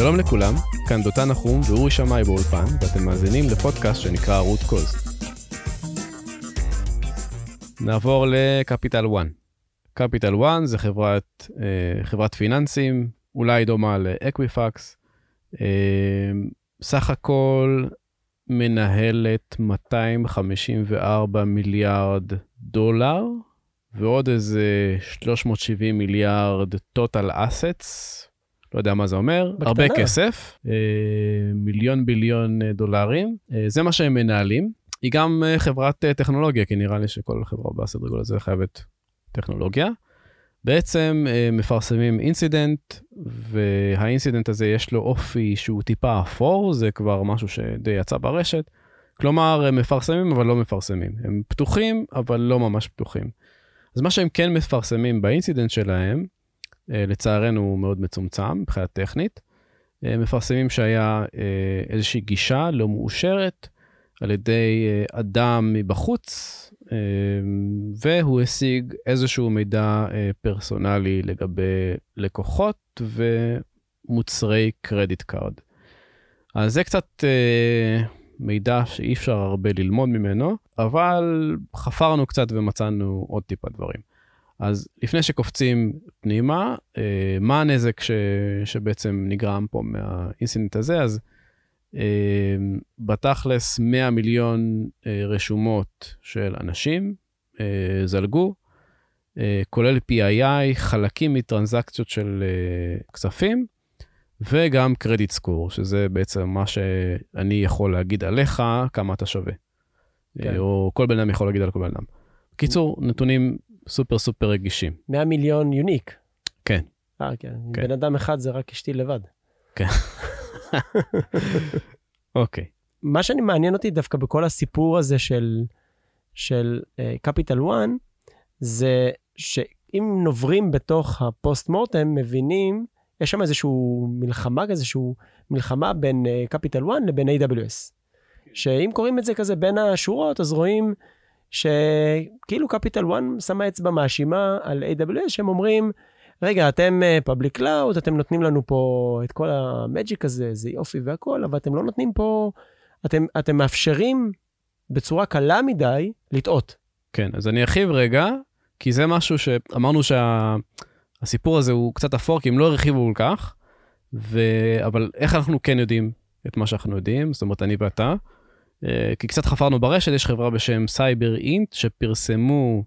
שלום לכולם, כאן דותן נחום ואורי שמאי באולפן, ואתם מאזינים לפודקאסט שנקרא Root Cause. נעבור ל Capital 1. Capital 1 זה חברת, אה, חברת פיננסים, אולי דומה ל Equifax. אה, סך הכל מנהלת 254 מיליארד דולר, ועוד איזה 370 מיליארד total assets, לא יודע מה זה אומר, בקטנה. הרבה כסף, אה, מיליון ביליון אה, דולרים, אה, זה מה שהם מנהלים. היא גם חברת טכנולוגיה, כי נראה לי שכל חברה בסדר גודל הזה חייבת טכנולוגיה. בעצם מפרסמים אינסידנט, והאינסידנט הזה יש לו אופי שהוא טיפה אפור, זה כבר משהו שדי יצא ברשת. כלומר, הם מפרסמים אבל לא מפרסמים. הם פתוחים, אבל לא ממש פתוחים. אז מה שהם כן מפרסמים ב incident שלהם, לצערנו הוא מאוד מצומצם מבחינה טכנית. אה, מפרסמים שהיה אה, איזושהי גישה לא מאושרת על ידי אה, אדם מבחוץ, אה, והוא השיג איזשהו מידע אה, פרסונלי לגבי לקוחות ומוצרי credit card. אז זה קצת אה, מידע שאי אפשר הרבה ללמוד ממנו, אבל חפרנו קצת ומצאנו עוד טיפה דברים. אז לפני שקופצים פנימה, אה, מה הנזק ש, שבעצם נגרם פה מהאינסידנט הזה? אז אה, בתכלס 100 מיליון אה, רשומות של אנשים זלגו, כולל PII, חלקים מטרנזקציות של כספים, וגם קרדיט סקור, שזה בעצם מה שאני יכול להגיד עליך, כמה אתה שווה. כן. כן. או כל בן אדם יכול להגיד על כל בן אדם. בקיצור, נתונים סופר סופר רגישים. 100 מיליון unique. כן. אה, כן. כן. בן אדם אחד זה רק אשתי לבד. אוקיי. מה שאני מעניין אותי דווקא בכל הסיפור הזה של של Capital אה, 1, זה שאם נוברים בתוך ה post mortem, מבינים, יש שם איזשהו מלחמה, איזשהו מלחמה בין Capital אה, 1 לבין AWS. שאם קוראים את זה כזה בין השורות, אז רואים שכאילו Capital 1 שמה אצבע מאשימה על AWS, שהם אומרים, רגע, אתם public cloud, אתם נותנים לנו פה את כל ה magic הזה, זה יופי והכל, אבל אתם לא נותנים פה, אתם, אתם מאפשרים בצורה קלה מדי לטעות. כן, אז אני ארחיב רגע, כי זה משהו שאמרנו שהסיפור הזה הוא קצת אפור, כי הם לא הרחיבו כל כך, ו... אבל איך אנחנו כן יודעים את מה שאנחנו יודעים, זאת אומרת, אני ואתה, אה, כי קצת חפרנו ברשת, יש חברה בשם סייבר אינט, שפרסמו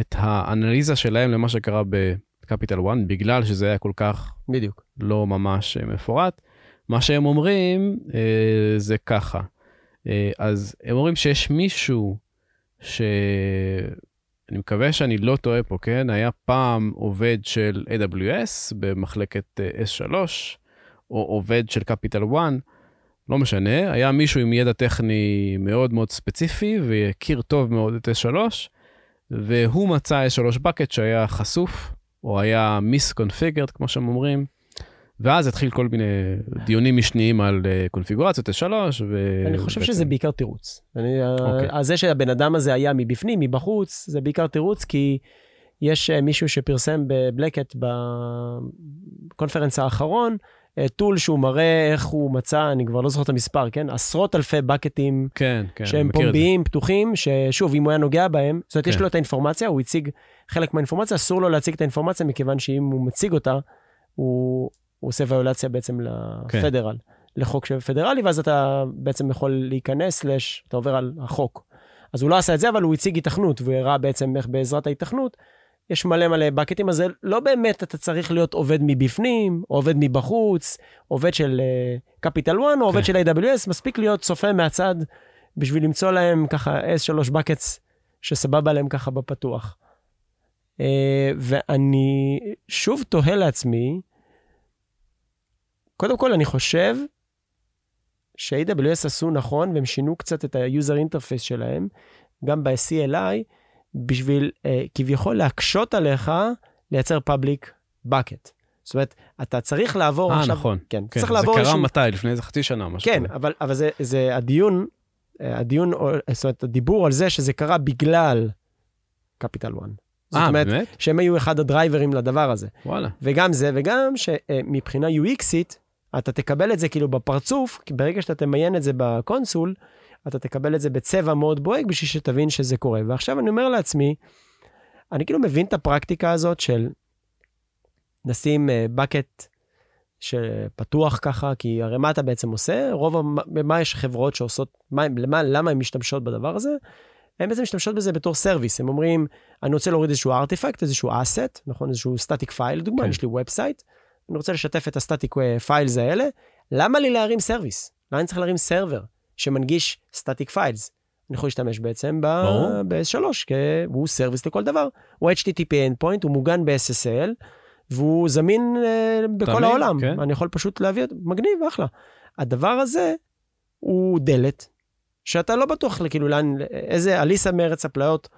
את האנליזה שלהם למה שקרה בקפיטל 1, בגלל שזה היה כל כך בדיוק. לא ממש אה, מפורט. מה שהם אומרים אה, זה ככה, אה, אז הם אומרים שיש מישהו שאני מקווה שאני לא טועה פה, כן? היה פעם עובד של AWS במחלקת אה, S3, או עובד של קפיטל 1, לא משנה, היה מישהו עם ידע טכני מאוד מאוד ספציפי והכיר טוב מאוד את S3, והוא מצא S3 bucket שהיה חשוף, או היה misconfigured, כמו שהם אומרים, ואז התחיל כל מיני דיונים משניים על אה, קונפיגורציות S3. ו... אני חושב בעצם- שזה בעיקר תירוץ. אני, אוקיי. אז זה שהבן אדם הזה היה מבפנים, מבחוץ, זה בעיקר תירוץ, כי יש אה, מישהו שפרסם בבלקט בקונפרנס האחרון, אה, טול שהוא מראה איך הוא מצא, אני כבר לא זוכר את המספר, כן? עשרות אלפי בקטים כן, כן, שהם זה. פומביים, פתוחים, ששוב, אם הוא היה נוגע בהם, זאת אומרת, יש כן. לו את האינפורמציה, הוא הציג חלק מהאינפורמציה, אסור לו להציג את האינפורמציה, מכיוון שאם הוא מציג אותה, הוא, הוא עושה ויולציה בעצם כן. לפדרל, לחוק של פדרלי, ואז אתה בעצם יכול להיכנס, לש, אתה עובר על החוק. אז הוא לא עשה את זה, אבל הוא הציג התכנות, והוא הראה בעצם איך בעזרת ההתכנות, יש מלא מלא בקטים, אז לא באמת אתה צריך להיות עובד מבפנים, עובד מבחוץ, עובד של קפיטל 1 או עובד כן. של AWS, מספיק להיות צופה מהצד בשביל למצוא להם ככה S3 בקטס שסבבה להם ככה בפתוח. אה, ואני שוב תוהה לעצמי, קודם כל אני חושב ש-AWS עשו נכון והם שינו קצת את ה-user interface שלהם, גם ב-CLI, בשביל אה, כביכול להקשות עליך לייצר public bucket. זאת אומרת, אתה צריך לעבור אה, עכשיו... נכון. כן, כן, צריך זה לעבור קרה איזשהו... מתי? לפני איזה חצי שנה, משהו כן, כזה. אבל, אבל זה, זה הדיון, אה, הדיון, אה, זאת אומרת, הדיבור על זה שזה קרה בגלל קפיטל 1. זאת אה, אומרת, באמת? שהם היו אחד הדרייברים לדבר הזה. וואלה. וגם זה, וגם שמבחינה UXית, אתה תקבל את זה כאילו בפרצוף, כי ברגע שאתה תמיין את זה בקונסול, אתה תקבל את זה בצבע מאוד בוהק בשביל שתבין שזה קורה. ועכשיו אני אומר לעצמי, אני כאילו מבין את הפרקטיקה הזאת של נשים אה, שפתוח ככה, כי הרי מה אתה בעצם עושה? רוב, מה יש חברות שעושות, מה, למה, למה הן משתמשות בדבר הזה? הן בעצם משתמשות בזה בתור service. הם אומרים, אני רוצה להוריד איזשהו artifact, איזשהו asset, נכון? איזשהו static file, לדוגמה, כן. יש לי website, אני רוצה לשתף את ה static files האלה, למה לי להרים service? למה אני צריך להרים server שמנגיש static files? אני יכול להשתמש בעצם ב-S3, כי הוא service לכל דבר. הוא HTTP endpoint, הוא מוגן ב-SSL, והוא זמין אה, בכל תמיד, העולם. כן. אני יכול פשוט להביא אותו, מגניב, אחלה. הדבר הזה הוא דלת, שאתה לא בטוח כאילו לאן, איזה אליסה מארץ הפלאות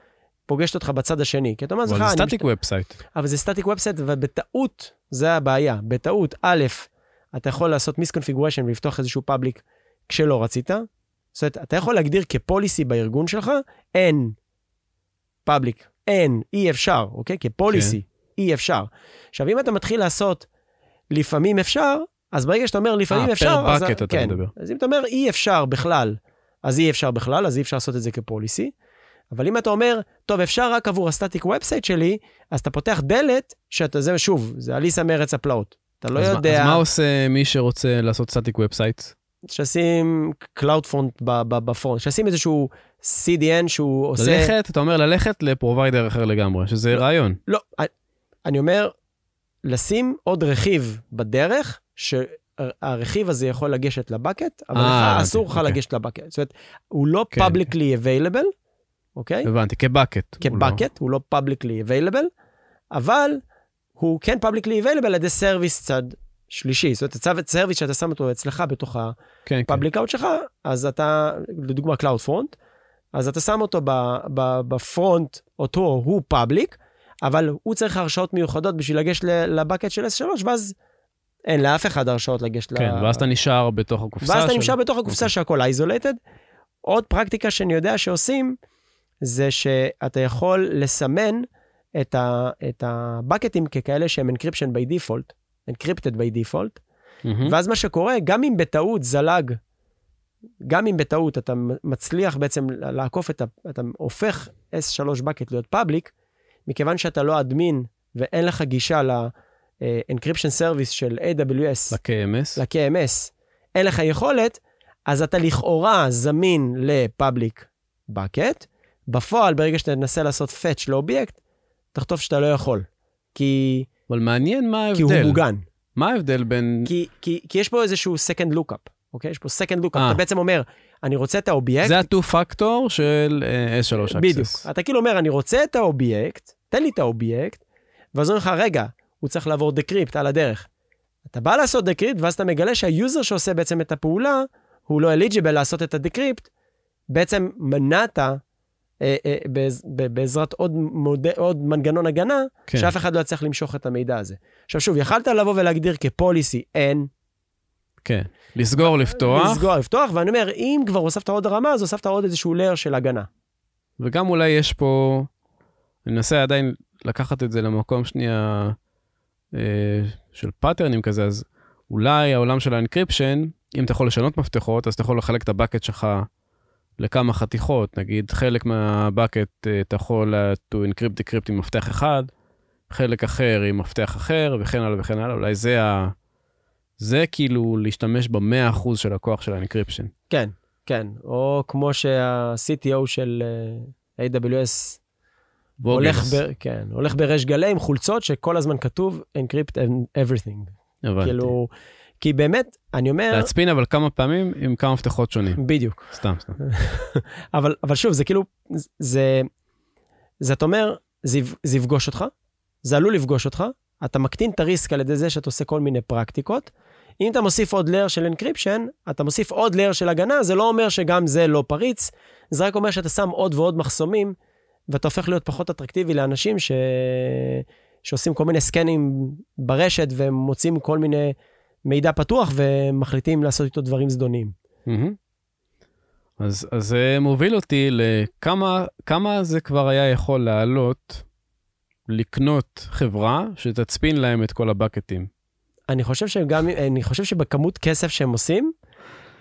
פוגשת אותך בצד השני. כי אתה אומר, אבל זה static website. אבל זה static website, ובטעות, זה הבעיה. בטעות, א', אתה יכול לעשות misconfiguration ולפתוח איזשהו public כשלא רצית. זאת אומרת, אתה יכול להגדיר כ policy בארגון שלך, אין public, אין, אי אפשר, אוקיי? כ policy, כן. אי אפשר. עכשיו, אם אתה מתחיל לעשות לפעמים אפשר, אז ברגע שאתה אומר לפעמים אה, אפשר, פר אז... אתה כן. מדבר. אז אם אתה אומר אי אפשר בכלל, אז אי אפשר בכלל, אז אי אפשר לעשות את זה כ policy. אבל אם אתה אומר, טוב, אפשר רק עבור ה static website שלי, אז אתה פותח דלת, שאתה, זה שוב, זה אליסה מארץ הפלאות. אתה לא יודע... אז מה עושה מי שרוצה לעשות static website? שישים Cloud Front ב front, שישים איזשהו CDN שהוא עושה... ללכת, אתה אומר ללכת ל provider אחר לגמרי, שזה לא, רעיון. לא, אני אומר, לשים עוד רכיב בדרך, שהרכיב הזה יכול לגשת ל bucket, אבל אה, לך אסור לך okay. לגשת ל bucket. זאת אומרת, הוא לא. כן, publicly available, אוקיי? Okay? הבנתי, כ bucket. כ bucket, הוא לא, לא publicly available, אבל הוא כן publicly available על ידי service צד שלישי. זאת אומרת, הצוות service שאתה שם אותו אצלך בתוך כן, אאוט כן. שלך, אז אתה, לדוגמה Cloud Front, אז אתה שם אותו ב front, אותו הוא public, אבל הוא צריך הרשאות מיוחדות בשביל לגשת ל bucket של S3, ואז אין לאף אחד הרשאות לגשת כן, ל... ואז אתה נשאר בתוך הקופסה. ואז של... אתה נשאר בתוך הקופסה okay. שהכל איזולטד. עוד פרקטיקה שאני יודע שעושים, זה שאתה יכול לסמן את, ה, את הבקטים ככאלה שהם encryption by default, encrypted by default, mm-hmm. ואז מה שקורה, גם אם בטעות זלג, גם אם בטעות אתה מצליח בעצם לעקוף את ה... אתה הופך S3 בקט להיות פאבליק, מכיוון שאתה לא אדמין ואין לך גישה ל-encryption service של AWS, ל-KMS, ל-KMS, אין לך יכולת, אז אתה לכאורה זמין ל public bucket, בפועל, ברגע שאתה תנסה לעשות fetch לאובייקט, תכתוב שאתה לא יכול. כי... אבל מעניין מה ההבדל. כי הוא מוגן. מה ההבדל בין... כי, כי, כי יש פה איזשהו second lookup, אוקיי? יש פה second lookup. 아. אה. אתה בעצם אומר, אני רוצה את האובייקט... זה ה-2 factor של uh, S3 Access. בדיוק. אתה כאילו אומר, אני רוצה את האובייקט, תן לי את האובייקט, ואז אומרים לך, רגע, הוא צריך לעבור decrypt על הדרך. אתה בא לעשות decrypt, ואז אתה מגלה שה user שעושה בעצם את הפעולה, הוא לא eligible לעשות את ה decrypt, בעצם מנעת אה, אה, בעזרת עוד, מוד... עוד מנגנון הגנה, כן. שאף אחד לא יצליח למשוך את המידע הזה. עכשיו שוב, יכלת לבוא ולהגדיר כ policy, אין. כן, לסגור, לפתוח. לסגור, לפתוח, ואני אומר, אם כבר הוספת עוד רמה, אז הוספת עוד איזשהו layer של הגנה. וגם אולי יש פה, אני מנסה עדיין לקחת את זה למקום שנייה אה, של פאטרנים כזה, אז אולי העולם של ה encryption, אם אתה יכול לשנות מפתחות, אז אתה יכול לחלק את ה bucket שלך לכמה חתיכות, נגיד חלק מה bucket אה, אתה יכול to encrypt decrypt עם מפתח אחד, חלק אחר עם מפתח אחר וכן הלאה וכן הלאה, אולי זה ה... זה כאילו להשתמש ב-100% של הכוח של ה encryption. כן, כן, או כמו שה-CTO של אה, AWS הולך, ב, כן, הולך בריש גלי עם חולצות שכל הזמן כתוב encrypt everything. הבנתי. כאילו, כי באמת, אני אומר... להצפין אבל כמה פעמים עם כמה מפתחות שונים. בדיוק. סתם, סתם. אבל, אבל שוב, זה כאילו, זה, זה אתה אומר, זה, זה יפגוש אותך, זה עלול לפגוש אותך, אתה מקטין את הריסק על ידי זה שאתה עושה כל מיני פרקטיקות. אם אתה מוסיף עוד layer של encryption, אתה מוסיף עוד layer של הגנה, זה לא אומר שגם זה לא פריץ, זה רק אומר שאתה שם עוד ועוד מחסומים, ואתה הופך להיות פחות אטרקטיבי לאנשים ש... שעושים כל מיני סקנים ברשת ומוצאים כל מיני מידע פתוח ומחליטים לעשות איתו דברים זדוניים. אז, אז זה מוביל אותי לכמה כמה זה כבר היה יכול לעלות לקנות חברה שתצפין להם את כל הבקטים. אני חושב שגם, אני חושב שבכמות כסף שהם עושים,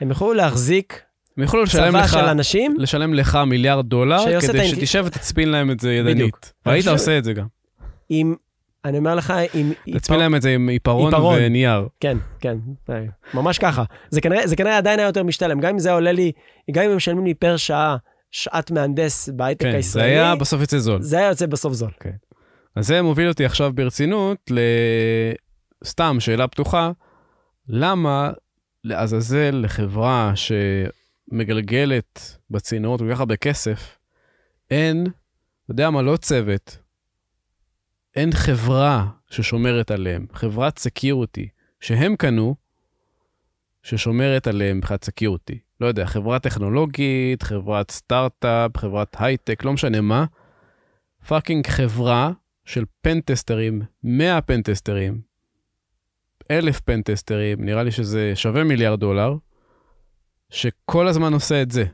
הם יוכלו להחזיק הם יוכלו לשלם לך, של אנשים. לשלם לך מיליארד דולר, כדי האינק- שתשב ותצפין להם את זה ידנית. בדיוק. והיית עושה את זה גם. עם, אני אומר לך, עם... תצפין להם את זה עם עיפרון. ונייר. כן, כן, אה, ממש ככה. זה כנראה, זה כנראה עדיין היה יותר משתלם, גם אם זה עולה לי, גם אם הם משלמים לי פר שעה, שעת מהנדס בהייטק כן, זה הישראלי, היה בסוף יוצא זול. זה היה יוצא בסוף זול. אז זה מוביל אותי עכשיו ברצינות לסתם שאלה פתוחה, למה לעזאזל לחברה שמגלגלת בצינורות כל כך הרבה כסף, אין, אתה יודע מה, לא צוות, אין חברה ששומרת עליהם, חברת security שהם קנו, ששומרת עליהם מבחינת security. לא יודע, חברה טכנולוגית, חברת סטארט-אפ, חברת הייטק, לא משנה מה. fucking חברה של פנטסטרים, 100 פנטסטרים, 1,000 פנטסטרים, נראה לי שזה שווה מיליארד דולר, שכל הזמן עושה את זה.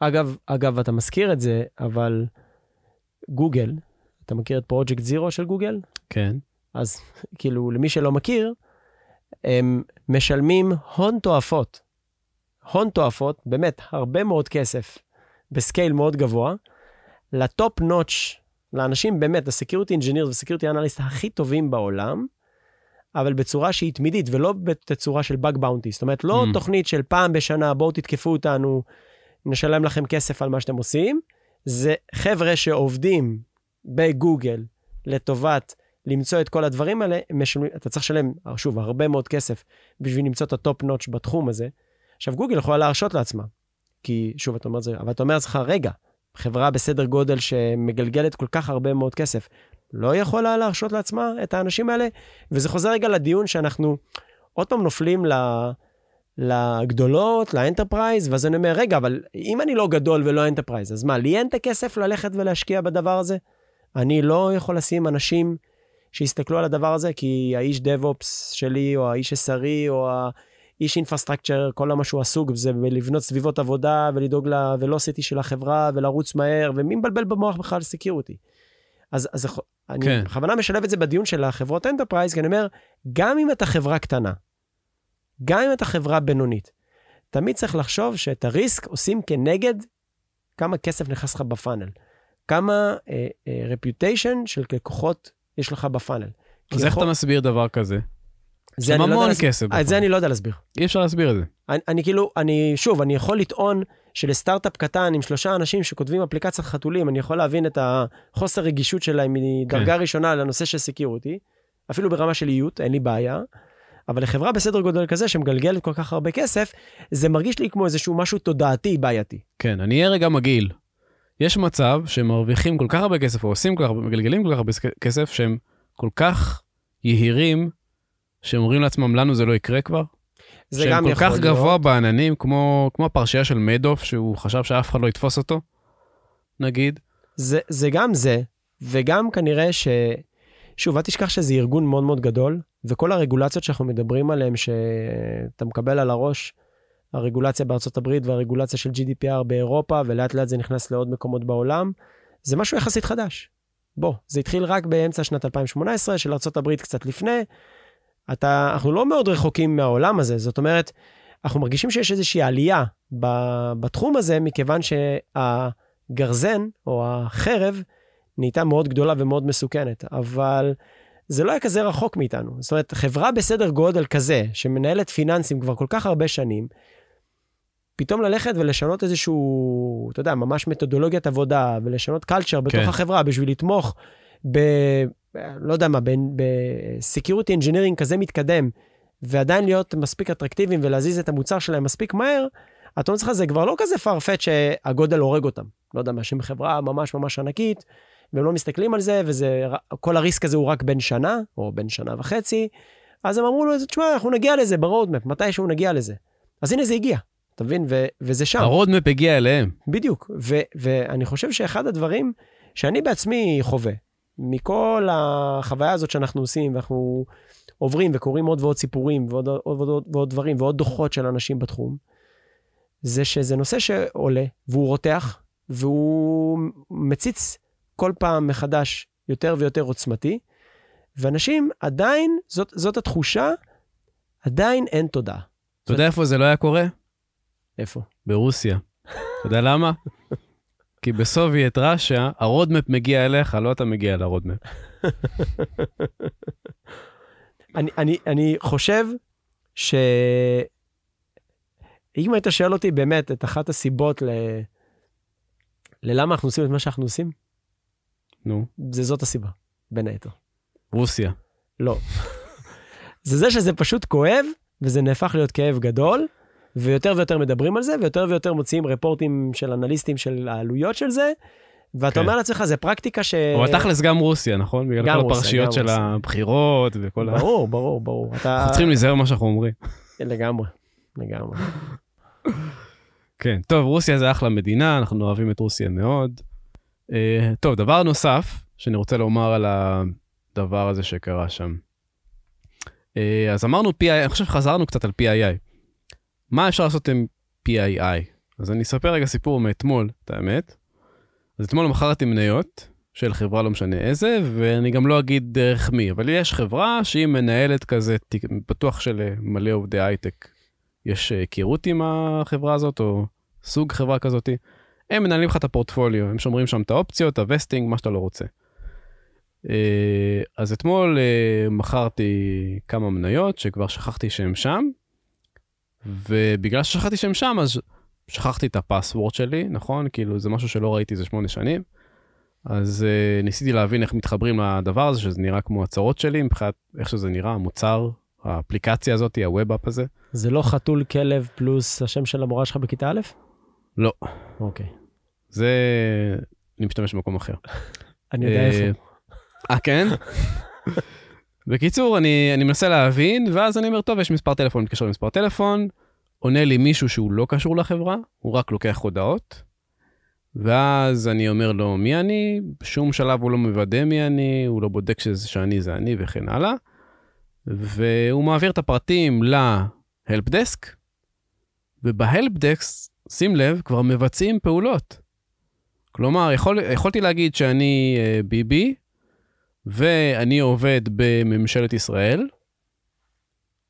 אגב, אגב, אתה מזכיר את זה, אבל גוגל, אתה מכיר את פרויקט Zero של גוגל? כן. אז כאילו, למי שלא מכיר, הם משלמים הון תועפות. הון תועפות, באמת, הרבה מאוד כסף, ב scale מאוד גבוה, ל top notch, לאנשים באמת, ה security engineer ו security analyst הכי טובים בעולם, אבל בצורה שהיא תמידית ולא בתצורה של bug bounty. זאת אומרת, לא Mm. תוכנית של פעם בשנה, בואו תתקפו אותנו, נשלם לכם כסף על מה שאתם עושים. זה חבר'ה שעובדים בגוגל לטובת למצוא את כל הדברים האלה, משלמים, אתה צריך לשלם, שוב, הרבה מאוד כסף בשביל למצוא את ה top notch בתחום הזה. עכשיו, גוגל יכולה להרשות לעצמה, כי, שוב, אתה אומר את זה, אבל אתה אומר לעצמך, רגע, חברה בסדר גודל שמגלגלת כל כך הרבה מאוד כסף, לא יכולה להרשות לעצמה את האנשים האלה? וזה חוזר רגע לדיון שאנחנו עוד פעם נופלים ל... לגדולות, ל enterprise, ואז אני אומר, רגע, אבל אם אני לא גדול ולא enterprise, אז מה, לי אין את הכסף ללכת ולהשקיע בדבר הזה? אני לא יכול לשים אנשים שיסתכלו על הדבר הזה, כי האיש DevOps שלי, או האיש SRE, או האיש infrastructure, כל מה שהוא עסוק זה לבנות סביבות עבודה ולדאוג ל velocity של החברה ולרוץ מהר, ומי מבלבל במוח בכלל security? אז, אז אני כן. בכוונה משלב את זה בדיון של החברות enterprise, כי אני אומר, גם אם אתה חברה קטנה, גם אם אתה חברה בינונית, תמיד צריך לחשוב שאת ה risk עושים כנגד כמה כסף נכנס לך ב funnel. כמה reputation uh, uh, של לקוחות יש לך ב funnel. אז איך אתה מסביר דבר כזה? זה לא המון להסביר. כסף. אה, את זה. אני לא יודע להסביר. אי אפשר להסביר את זה. אני, אני כאילו, אני, שוב, אני יכול לטעון שלסטארט-אפ קטן עם שלושה אנשים שכותבים אפליקציית חתולים, אני יכול להבין את החוסר רגישות שלהם מדרגה כן. ראשונה לנושא של security, אפילו ברמה של איות, אין לי בעיה. אבל לחברה בסדר גודל כזה שמגלגלת כל כך הרבה כסף, זה מרגיש לי כמו איזשהו משהו תודעתי בעייתי. כן, אני אהיה רגע מגעיל. יש מצב שהם מרוויחים כל כך הרבה כסף, או עושים כל כך הרבה, מגלגלים כל כך הרבה כסף, שהם כל כך יהירים, שהם אומרים לעצמם, לנו זה לא יקרה כבר. זה גם שהם יכול כל כך להיות. גבוה בעננים, כמו, כמו הפרשייה של מדוף, שהוא חשב שאף אחד לא יתפוס אותו, נגיד. זה, זה גם זה, וגם כנראה ש... שוב, אל תשכח שזה ארגון מאוד מאוד גדול, וכל הרגולציות שאנחנו מדברים עליהן, שאתה מקבל על הראש, הרגולציה בארצות הברית והרגולציה של GDPR באירופה, ולאט לאט זה נכנס לעוד מקומות בעולם, זה משהו יחסית חדש. בוא, זה התחיל רק באמצע שנת 2018, של ארצות הברית קצת לפני. אתה, אנחנו לא מאוד רחוקים מהעולם הזה, זאת אומרת, אנחנו מרגישים שיש איזושהי עלייה בתחום הזה, מכיוון שהגרזן, או החרב, נהייתה מאוד גדולה ומאוד מסוכנת, אבל זה לא היה כזה רחוק מאיתנו. זאת אומרת, חברה בסדר גודל כזה, שמנהלת פיננסים כבר כל כך הרבה שנים, פתאום ללכת ולשנות איזשהו, אתה יודע, ממש מתודולוגיית עבודה, ולשנות קלצ'ר בתוך כן. החברה בשביל לתמוך ב... לא יודע מה, ב security engineering כזה מתקדם, ועדיין להיות מספיק אטרקטיביים ולהזיז את המוצר שלהם מספיק מהר, אתה אומר לך, זה כבר לא כזה far-fetched שהגודל הורג אותם. לא יודע מה, שהם חברה ממש ממש ענקית, והם לא מסתכלים על זה, וכל ה risk הזה הוא רק בין שנה, או בין שנה וחצי, אז הם אמרו לו, תשמע, אנחנו נגיע לזה ב roadmap, מתישהו נגיע לזה. אז הנה זה הגיע, אתה מבין? ו- וזה שם. ה roadmap הגיע אליהם. בדיוק. ו- ואני חושב שאחד הדברים שאני בעצמי חווה, מכל החוויה הזאת שאנחנו עושים, ואנחנו עוברים וקוראים עוד ועוד סיפורים, ועוד, עוד, ועוד, ועוד דברים, ועוד דוחות של אנשים בתחום, זה שזה נושא שעולה, והוא רותח, והוא מציץ כל פעם מחדש יותר ויותר עוצמתי, ואנשים עדיין, זאת, זאת התחושה עדיין אין תודעה. אתה יודע איפה זה לא היה קורה? איפה? ברוסיה. אתה יודע למה? כי ב Soviet Russia, ה roadmap מגיע אליך, לא אתה מגיע ל roadmap. אני, אני, אני חושב ש... אם היית שואל אותי באמת את אחת הסיבות ל... ללמה אנחנו עושים את מה שאנחנו עושים, נו, זה זאת הסיבה, בין היתר. רוסיה. לא. זה זה שזה פשוט כואב, וזה נהפך להיות כאב גדול, ויותר ויותר מדברים על זה, ויותר ויותר מוציאים רפורטים של אנליסטים של העלויות של זה, ואתה כן. אומר לעצמך, זה פרקטיקה ש... אבל תכלס גם רוסיה, נכון? בגלל כל רוסיה, הפרשיות של רוסיה. הבחירות וכל ה... ברור, ברור, ברור. אתה... אנחנו צריכים להיזהר מה שאנחנו אומרים. לגמרי, לגמרי. כן, טוב, רוסיה זה אחלה מדינה, אנחנו אוהבים את רוסיה מאוד. Uh, טוב, דבר נוסף שאני רוצה לומר על הדבר הזה שקרה שם. Uh, אז אמרנו PII, אני חושב שחזרנו קצת על PII. מה אפשר לעשות עם PII? אז אני אספר רגע סיפור מאתמול, את האמת. אז אתמול מכרתי מניות של חברה לא משנה איזה, ואני גם לא אגיד דרך מי, אבל יש חברה שהיא מנהלת כזה, בטוח שלמלא עובדי הייטק יש היכרות עם החברה הזאת, או סוג חברה כזאתי. הם מנהלים לך את הפורטפוליו, הם שומרים שם את האופציות, ה vesting, מה שאתה לא רוצה. אה, אז אתמול אה, מכרתי כמה מניות שכבר שכחתי שהם שם, ובגלל ששכחתי שהם שם, אז שכחתי את ה password שלי, נכון? כאילו זה משהו שלא ראיתי איזה שמונה שנים. אז אה, ניסיתי להבין איך מתחברים לדבר הזה, שזה נראה כמו הצרות שלי, מבחינת איך שזה נראה, המוצר, האפליקציה הזאת, ה web app הזה. זה לא חתול כלב פלוס השם של המורה שלך בכיתה א'? לא, אוקיי. זה... אני משתמש במקום אחר. אני יודע אה, איפה. אה, כן? בקיצור, אני, אני מנסה להבין, ואז אני אומר, טוב, יש מספר טלפון, מתקשר למספר טלפון, עונה לי מישהו שהוא לא קשור לחברה, הוא רק לוקח הודעות, ואז אני אומר לו, מי אני? בשום שלב הוא לא מוודא מי אני, הוא לא בודק שזה, שאני זה אני וכן הלאה, והוא מעביר את הפרטים ל-help desk, וב-help desk, שים לב, כבר מבצעים פעולות. כלומר, יכול, יכולתי להגיד שאני אה, ביבי, ואני עובד בממשלת ישראל,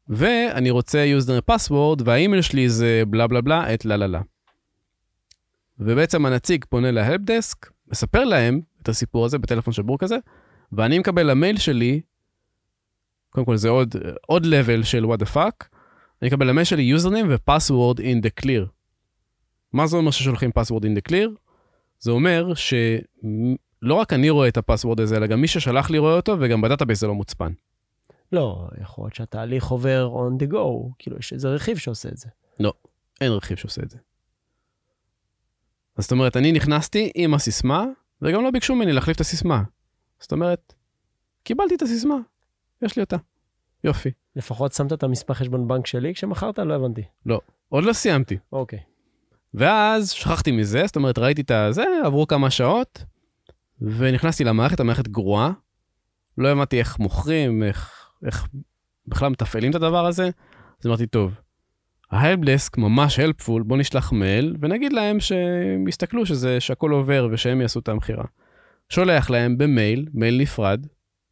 ואני רוצה user password, והאימייל שלי זה בלה בלה בלה, את לה לה לה. ובעצם הנציג פונה להלפדסק, מספר להם את הסיפור הזה בטלפון שבור כזה, ואני מקבל למייל שלי, קודם כל זה עוד, עוד level של what the fuck, אני אקבל למייל שלי username ו-password in the clear. מה זה אומר ששולחים password in the clear? זה אומר שלא רק אני רואה את ה password הזה, אלא גם מי ששלח לי רואה אותו, וגם ב database זה לא מוצפן. לא, יכול להיות שהתהליך עובר on the go, כאילו יש איזה רכיב שעושה את זה. אין רכיב שעושה את זה. אז זאת אומרת, אני נכנסתי עם הסיסמה, וגם לא ביקשו ממני להחליף את הסיסמה. זאת אומרת, קיבלתי את הסיסמה, יש לי אותה. יופי. לפחות שמת את המספר חשבון בנק שלי כשמכרת? לא הבנתי. עוד לא סיימתי. אוקיי. ואז שכחתי מזה, זאת אומרת, ראיתי את הזה, עברו כמה שעות, ונכנסתי למערכת, המערכת גרועה. לא הבנתי איך מוכרים, איך, איך בכלל מתפעלים את הדבר הזה. אז אמרתי, טוב, ההלפדסק ממש helpful, בוא נשלח מייל, ונגיד להם שהם יסתכלו שזה, שהכל עובר ושהם יעשו את המכירה. שולח להם במייל, מייל נפרד,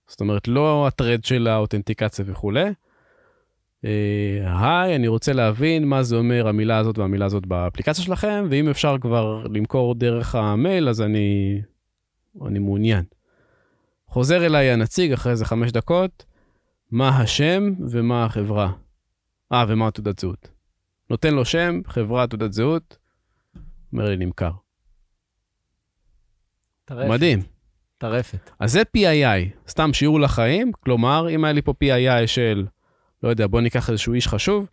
זאת אומרת, לא הטרד של האותנטיקציה וכולי. אה, היי, אני רוצה להבין מה זה אומר המילה הזאת והמילה הזאת באפליקציה שלכם, ואם אפשר כבר למכור דרך המייל, אז אני, אני מעוניין. חוזר אליי הנציג אחרי איזה חמש דקות, מה השם ומה החברה. אה, ומה התעודת זהות. נותן לו שם, חברה, תעודת זהות, אומר לי, נמכר. טרפת. מדהים. טרפת. אז זה PII, סתם שיעור לחיים, כלומר, אם היה לי פה PII של, לא יודע, בוא ניקח איזשהו איש חשוב,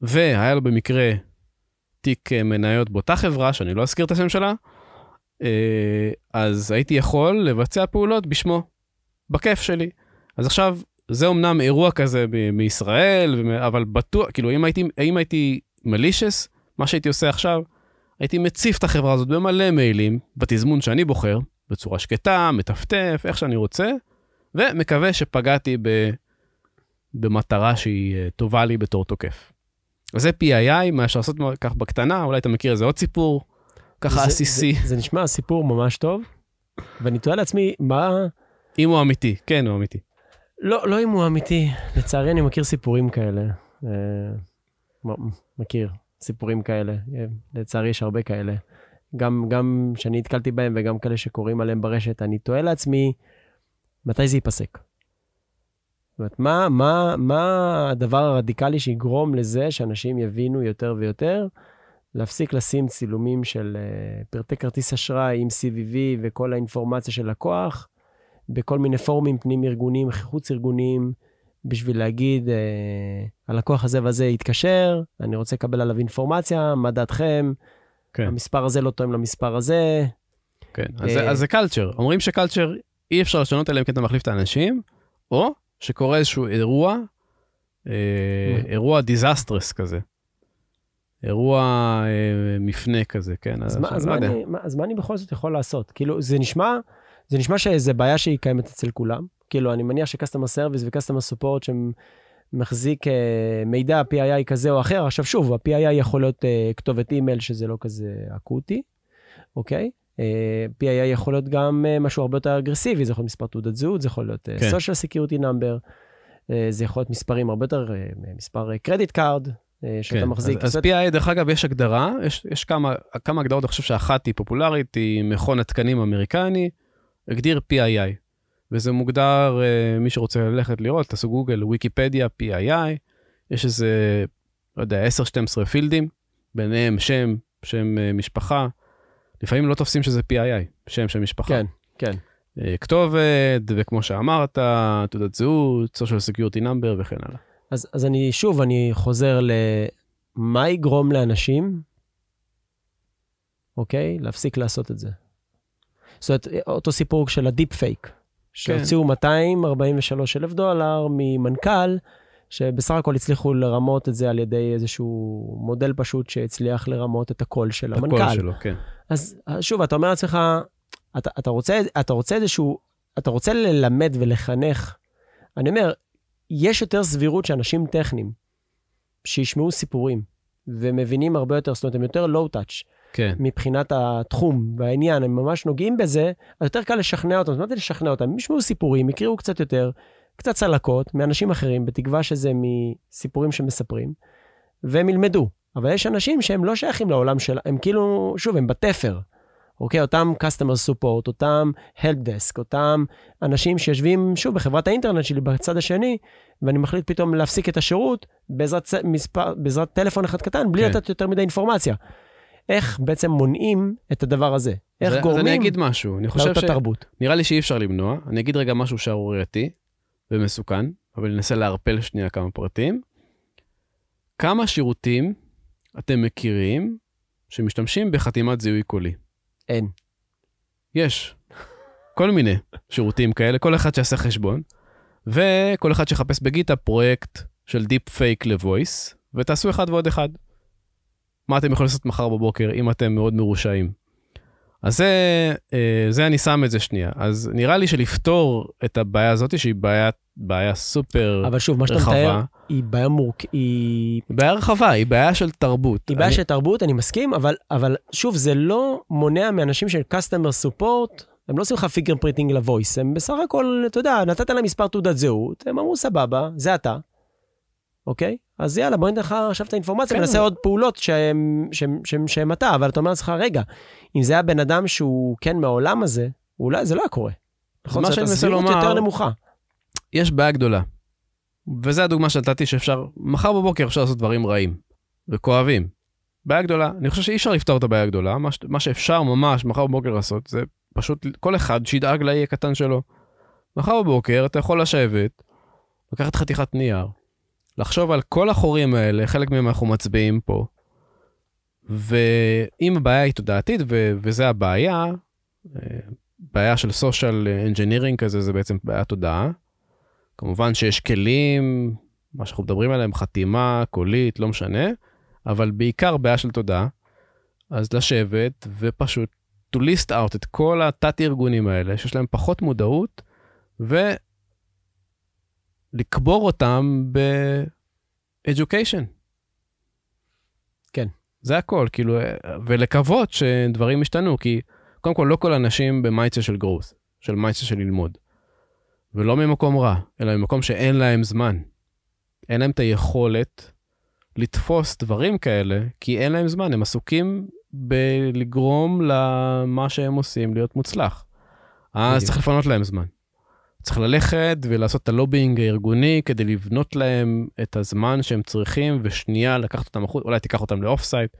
והיה לו במקרה תיק אה, מניות באותה חברה, שאני לא אזכיר את השם שלה, אה, אז הייתי יכול לבצע פעולות בשמו, בכיף שלי. אז עכשיו, זה אמנם אירוע כזה ב- מישראל, אבל בטוח, כאילו, אם הייתי, אם הייתי מלישס, מה שהייתי עושה עכשיו, הייתי מציף את החברה הזאת במלא מיילים, בתזמון שאני בוחר, בצורה שקטה, מטפטף, איך שאני רוצה, ומקווה שפגעתי ב... במטרה שהיא אה, טובה לי בתור תוקף. זה PII, מה אפשר לעשות כך בקטנה, אולי אתה מכיר איזה עוד סיפור, ככה זה- עסיסי, זה, זה נשמע סיפור ממש טוב, ואני תוהה לעצמי, מה... אם הוא אמיתי, כן, הוא אמיתי. לא, לא אם הוא אמיתי. לצערי, אני מכיר סיפורים כאלה. אה, מכיר סיפורים כאלה. אה, לצערי יש הרבה כאלה. גם, גם שאני נתקלתי בהם וגם כאלה שקוראים עליהם ברשת, אני תוהה לעצמי, מתי זה ייפסק? זאת אומרת, מה, מה, מה הדבר הרדיקלי שיגרום לזה שאנשים יבינו יותר ויותר להפסיק לשים צילומים של uh, פרטי כרטיס אשראי עם CVV וכל האינפורמציה של לקוח בכל מיני פורומים פנים-ארגוניים, חוץ ארגוניים, בשביל להגיד, uh, הלקוח הזה והזה יתקשר, אני רוצה לקבל עליו אינפורמציה, מה דעתכם? כן. המספר הזה לא תואם למספר הזה. כן, אז, אה, אז זה קלצ'ר. אומרים שקלצ'ר אי אפשר לשנות אלא אם כן אתה מחליף את האנשים, או שקורה איזשהו אירוע, אה, אירוע disastrous כזה. אירוע אה, מפנה כזה, כן? אז, מה, אז, לא מה יודע. אני, מה, אז מה אני בכל זאת יכול לעשות? כאילו, זה נשמע, זה נשמע שזה בעיה שהיא קיימת אצל כולם. כאילו, אני מניח ש-customer service ו-customer support שמחזיק אה, מידע PII כזה או אחר, עכשיו שוב, ה-PII יכול להיות אה, כתובת אימייל שזה לא כזה אקוטי, אוקיי? אה, PII יכול להיות גם אה, משהו הרבה יותר אגרסיבי, זה יכול להיות מספר תעודת זהות, זה יכול להיות אה, כן. social security number, אה, זה יכול להיות מספרים הרבה יותר, אה, מספר credit card, שאתה כן, מחזיק. אז, אז PII, דרך אגב, יש הגדרה, יש, יש כמה, כמה הגדרות, אני חושב שאחת היא פופולרית, היא מכון התקנים האמריקני, הגדיר PII, וזה מוגדר, אה, מי שרוצה ללכת לראות, תעשו גוגל, ויקיפדיה, PII, יש איזה, לא יודע, 10-12 fieldים, ביניהם שם, שם אה, משפחה, לפעמים לא תופסים שזה PII, שם של משפחה. כן, כן. אה, כתובת, וכמו שאמרת, תעודת זהות, social security number וכן הלאה. אז, אז אני, שוב, אני חוזר למה יגרום לאנשים, אוקיי? להפסיק לעשות את זה. זאת אומרת, אותו סיפור של ה deep fake, שהוציאו 243 אלף דולר ממנכ"ל, שבסך הכל הצליחו לרמות את זה על ידי איזשהו מודל פשוט שהצליח לרמות את הקול של המנכ"ל. הקול שלו, כן. אז שוב, אתה אומר לעצמך, אתה, אתה, רוצה, אתה רוצה איזשהו, אתה רוצה ללמד ולחנך. אני אומר, יש יותר סבירות שאנשים טכניים, שישמעו סיפורים ומבינים הרבה יותר, זאת אומרת, הם יותר לואו-טאץ' כן. מבחינת התחום והעניין, הם ממש נוגעים בזה, אז יותר קל לשכנע אותם. זאת אומרת, לשכנע אותם, הם ישמעו סיפורים, יקראו קצת יותר, קצת צלקות מאנשים אחרים, בתקווה שזה מסיפורים שמספרים, והם ילמדו. אבל יש אנשים שהם לא שייכים לעולם של... הם כאילו, שוב, הם בתפר. אוקיי? אותם customer support, אותם help desk, אותם אנשים שיושבים, שוב, בחברת האינטרנט שלי בצד השני, ואני מחליט פתאום להפסיק את השירות בעזרת, מספר, בעזרת טלפון אחד קטן, בלי כן. לתת יותר מדי אינפורמציה. איך בעצם מונעים את הדבר הזה? איך אז, אז גורמים אני אגיד משהו, אני חושב ש... תרבות? נראה לי שאי אפשר למנוע, אני אגיד רגע משהו שערורייתי ומסוכן, אבל ננסה לערפל שנייה כמה פרטים. כמה שירותים אתם מכירים שמשתמשים בחתימת זיהוי קולי? אין. יש. כל מיני שירותים כאלה, כל אחד שיעשה חשבון, וכל אחד שיחפש ב GitHub פרויקט של deep fake ל voice, ותעשו אחד ועוד אחד. מה אתם יכולים לעשות מחר בבוקר אם אתם מאוד מרושעים? אז זה, אה, זה אני שם את זה שנייה. אז נראה לי שלפתור את הבעיה הזאת, שהיא בעיה, בעיה סופר אבל שוב, מה שאתה רחבה, מתאר היא בעיה מורכ... היא... היא בעיה רחבה, היא בעיה של תרבות. היא בעיה אני- של תרבות, אני מסכים, אבל, אבל שוב, זה לא מונע מאנשים של customer support, הם לא עושים לך fingerprinting ל voice, הם בסך הכל, אתה יודע, נתת להם מספר תעודת זהות, הם אמרו, סבבה, זה אתה, אוקיי? אז יאללה, בוא ניתן לך עכשיו את האינפורמציה כן. ונעשה עוד פעולות שהם אתה, אבל אתה אומר לעצמך, רגע, אם זה היה בן אדם שהוא כן מהעולם הזה, אולי זה לא היה קורה. נכון, זאת הסבירות יותר נמוכה. יש בעיה גדולה. וזו הדוגמה שנתתי שאפשר, מחר בבוקר אפשר לעשות דברים רעים וכואבים. בעיה גדולה, אני חושב שאי אפשר לפתור את הבעיה הגדולה, מה, ש... מה שאפשר ממש מחר בבוקר לעשות זה פשוט כל אחד שידאג לאי הקטן שלו. מחר בבוקר אתה יכול לשבת, לקחת חתיכת נייר, לחשוב על כל החורים האלה, חלק מהם אנחנו מצביעים פה, ואם הבעיה היא תודעתית, ו... וזה הבעיה, אה, בעיה של social engineering כזה, זה בעצם בעיה תודעה. כמובן שיש כלים, מה שאנחנו מדברים עליהם, חתימה, קולית, לא משנה, אבל בעיקר בעיה של תודעה. אז לשבת ופשוט to list out את כל התת-ארגונים האלה, שיש להם פחות מודעות, ולקבור אותם ב-education. כן. זה הכל, כאילו, ולקוות שדברים ישתנו, כי קודם כל לא כל האנשים במייצה של growth, של מייצה של ללמוד. ולא ממקום רע, אלא ממקום שאין להם זמן. אין להם את היכולת לתפוס דברים כאלה, כי אין להם זמן, הם עסוקים בלגרום למה שהם עושים להיות מוצלח. אז. צריך לפנות להם זמן. צריך ללכת ולעשות את הלובינג הארגוני כדי לבנות להם את הזמן שהם צריכים, ושנייה לקחת אותם החוצה, אולי תיקח אותם ל offsite,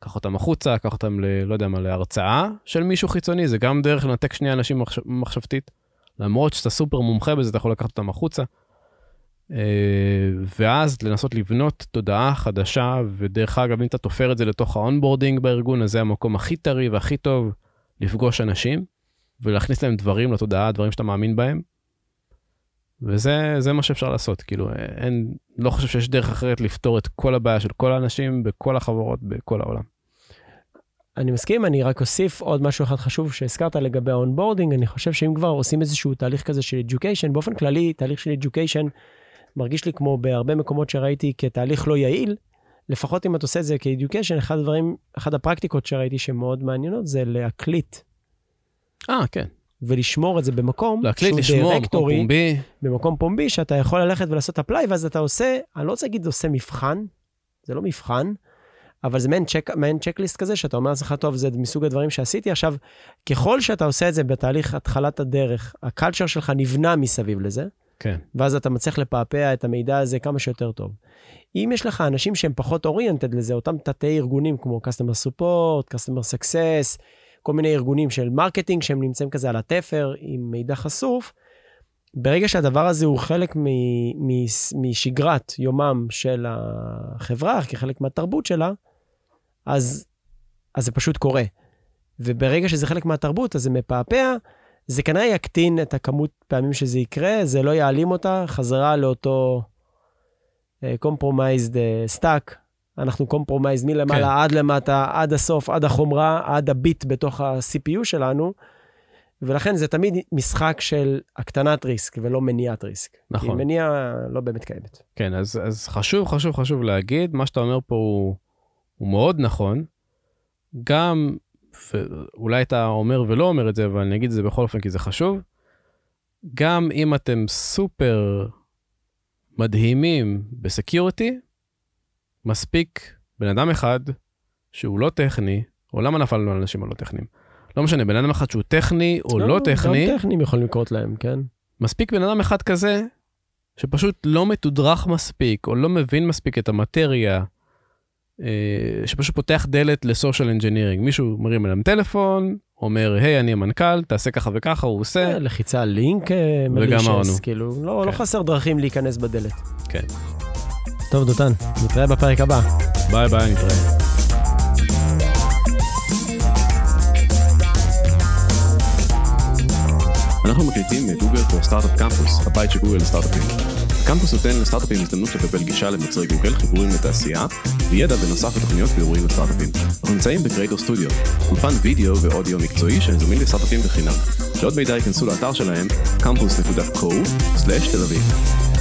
קח אותם החוצה, קח אותם ל... לא יודע מה, להרצאה של מישהו חיצוני, זה גם דרך לנתק שנייה אנשים מחש... מחשבתית. למרות שאתה סופר מומחה בזה, אתה יכול לקחת אותם החוצה. אה, ואז לנסות לבנות תודעה חדשה, ודרך אגב, אם אתה תופר את זה לתוך ה onboarding בארגון, אז זה המקום הכי טרי והכי טוב לפגוש אנשים, ולהכניס להם דברים לתודעה, דברים שאתה מאמין בהם. וזה זה מה שאפשר לעשות, כאילו, אין, לא חושב שיש דרך אחרת לפתור את כל הבעיה של כל האנשים בכל החברות בכל העולם. אני מסכים, אני רק אוסיף עוד משהו אחד חשוב שהזכרת לגבי ה onboarding, אני חושב שאם כבר עושים איזשהו תהליך כזה של education, באופן כללי, תהליך של education מרגיש לי כמו בהרבה מקומות שראיתי כתהליך לא יעיל, לפחות אם אתה עושה את זה כ-education, אחד הדברים, אחת הפרקטיקות שראיתי שמאוד מעניינות זה להקליט אה, כן. ולשמור את זה במקום להקליט, שהוא לשמור, דירקטורי, פומבי. במקום פומבי, שאתה יכול ללכת ולעשות אפליי, ואז אתה עושה, אני לא רוצה להגיד עושה מבחן, זה לא מבחן, אבל זה מעין, צ'ק, מעין צ'קליסט כזה, שאתה אומר לעצמך, טוב, זה מסוג הדברים שעשיתי. עכשיו, ככל שאתה עושה את זה בתהליך התחלת הדרך, הקלצ'ר שלך נבנה מסביב לזה, כן. ואז אתה מצליח לפעפע את המידע הזה כמה שיותר טוב. אם יש לך אנשים שהם פחות אוריינטד לזה, אותם תתי ארגונים כמו Customer Support, Customer Success, כל מיני ארגונים של marketing שהם נמצאים כזה על התפר עם מידע חשוף, ברגע שהדבר הזה הוא חלק מ- מ- משגרת יומם של החברה, כחלק מהתרבות שלה, אז, אז זה פשוט קורה. וברגע שזה חלק מהתרבות, אז זה מפעפע, זה כנראה יקטין את הכמות פעמים שזה יקרה, זה לא יעלים אותה, חזרה לאותו compromised uh, stack. אנחנו compromised מלמעלה כן. עד למטה, עד הסוף, עד החומרה, עד הביט בתוך ה-CPU שלנו, ולכן זה תמיד משחק של הקטנת ריסק ולא מניעת ריסק. נכון. כי מניעה לא באמת קיימת. כן, אז, אז חשוב, חשוב, חשוב להגיד, מה שאתה אומר פה הוא, הוא מאוד נכון. גם, אולי אתה אומר ולא אומר את זה, אבל אני אגיד את זה בכל אופן כי זה חשוב. גם אם אתם סופר מדהימים ב security, מספיק בן אדם אחד שהוא לא טכני, או למה נפלנו על אנשים הלא טכניים? לא משנה, בן אדם אחד שהוא טכני או לא, לא טכני, גם טכניים יכולים לקרות להם, כן? מספיק בן אדם אחד כזה, שפשוט לא מתודרך מספיק, או לא מבין מספיק את המטריה, אה, שפשוט פותח דלת ל social engineering. מישהו מרים אליהם טלפון, אומר, היי, אני המנכ"ל, תעשה ככה וככה, הוא עושה. כן, לחיצה לינק אה, וגם אמרנו. כאילו, לא, כן. לא חסר דרכים להיכנס בדלת. כן. טוב, דותן, נתראה בפרק הבא. ביי ביי, נתראה. אנחנו מקליטים מ Google for Startup Campus, הבית של גוגל לסטארט-אפים. הקמפוס נותן לסטארט-אפים הזדמנות לקבל גישה למוצרי גוגל, חיבורים לתעשייה, וידע בנוסף לתוכניות ואירועים לסטארט-אפים. אנחנו נמצאים בקריידו סטודיו, אולפן וידאו ואודיו מקצועי שזמין לסטארט-אפים בחינם. לעוד מידע ייכנסו לאתר שלהם, campus.co/תל אביב.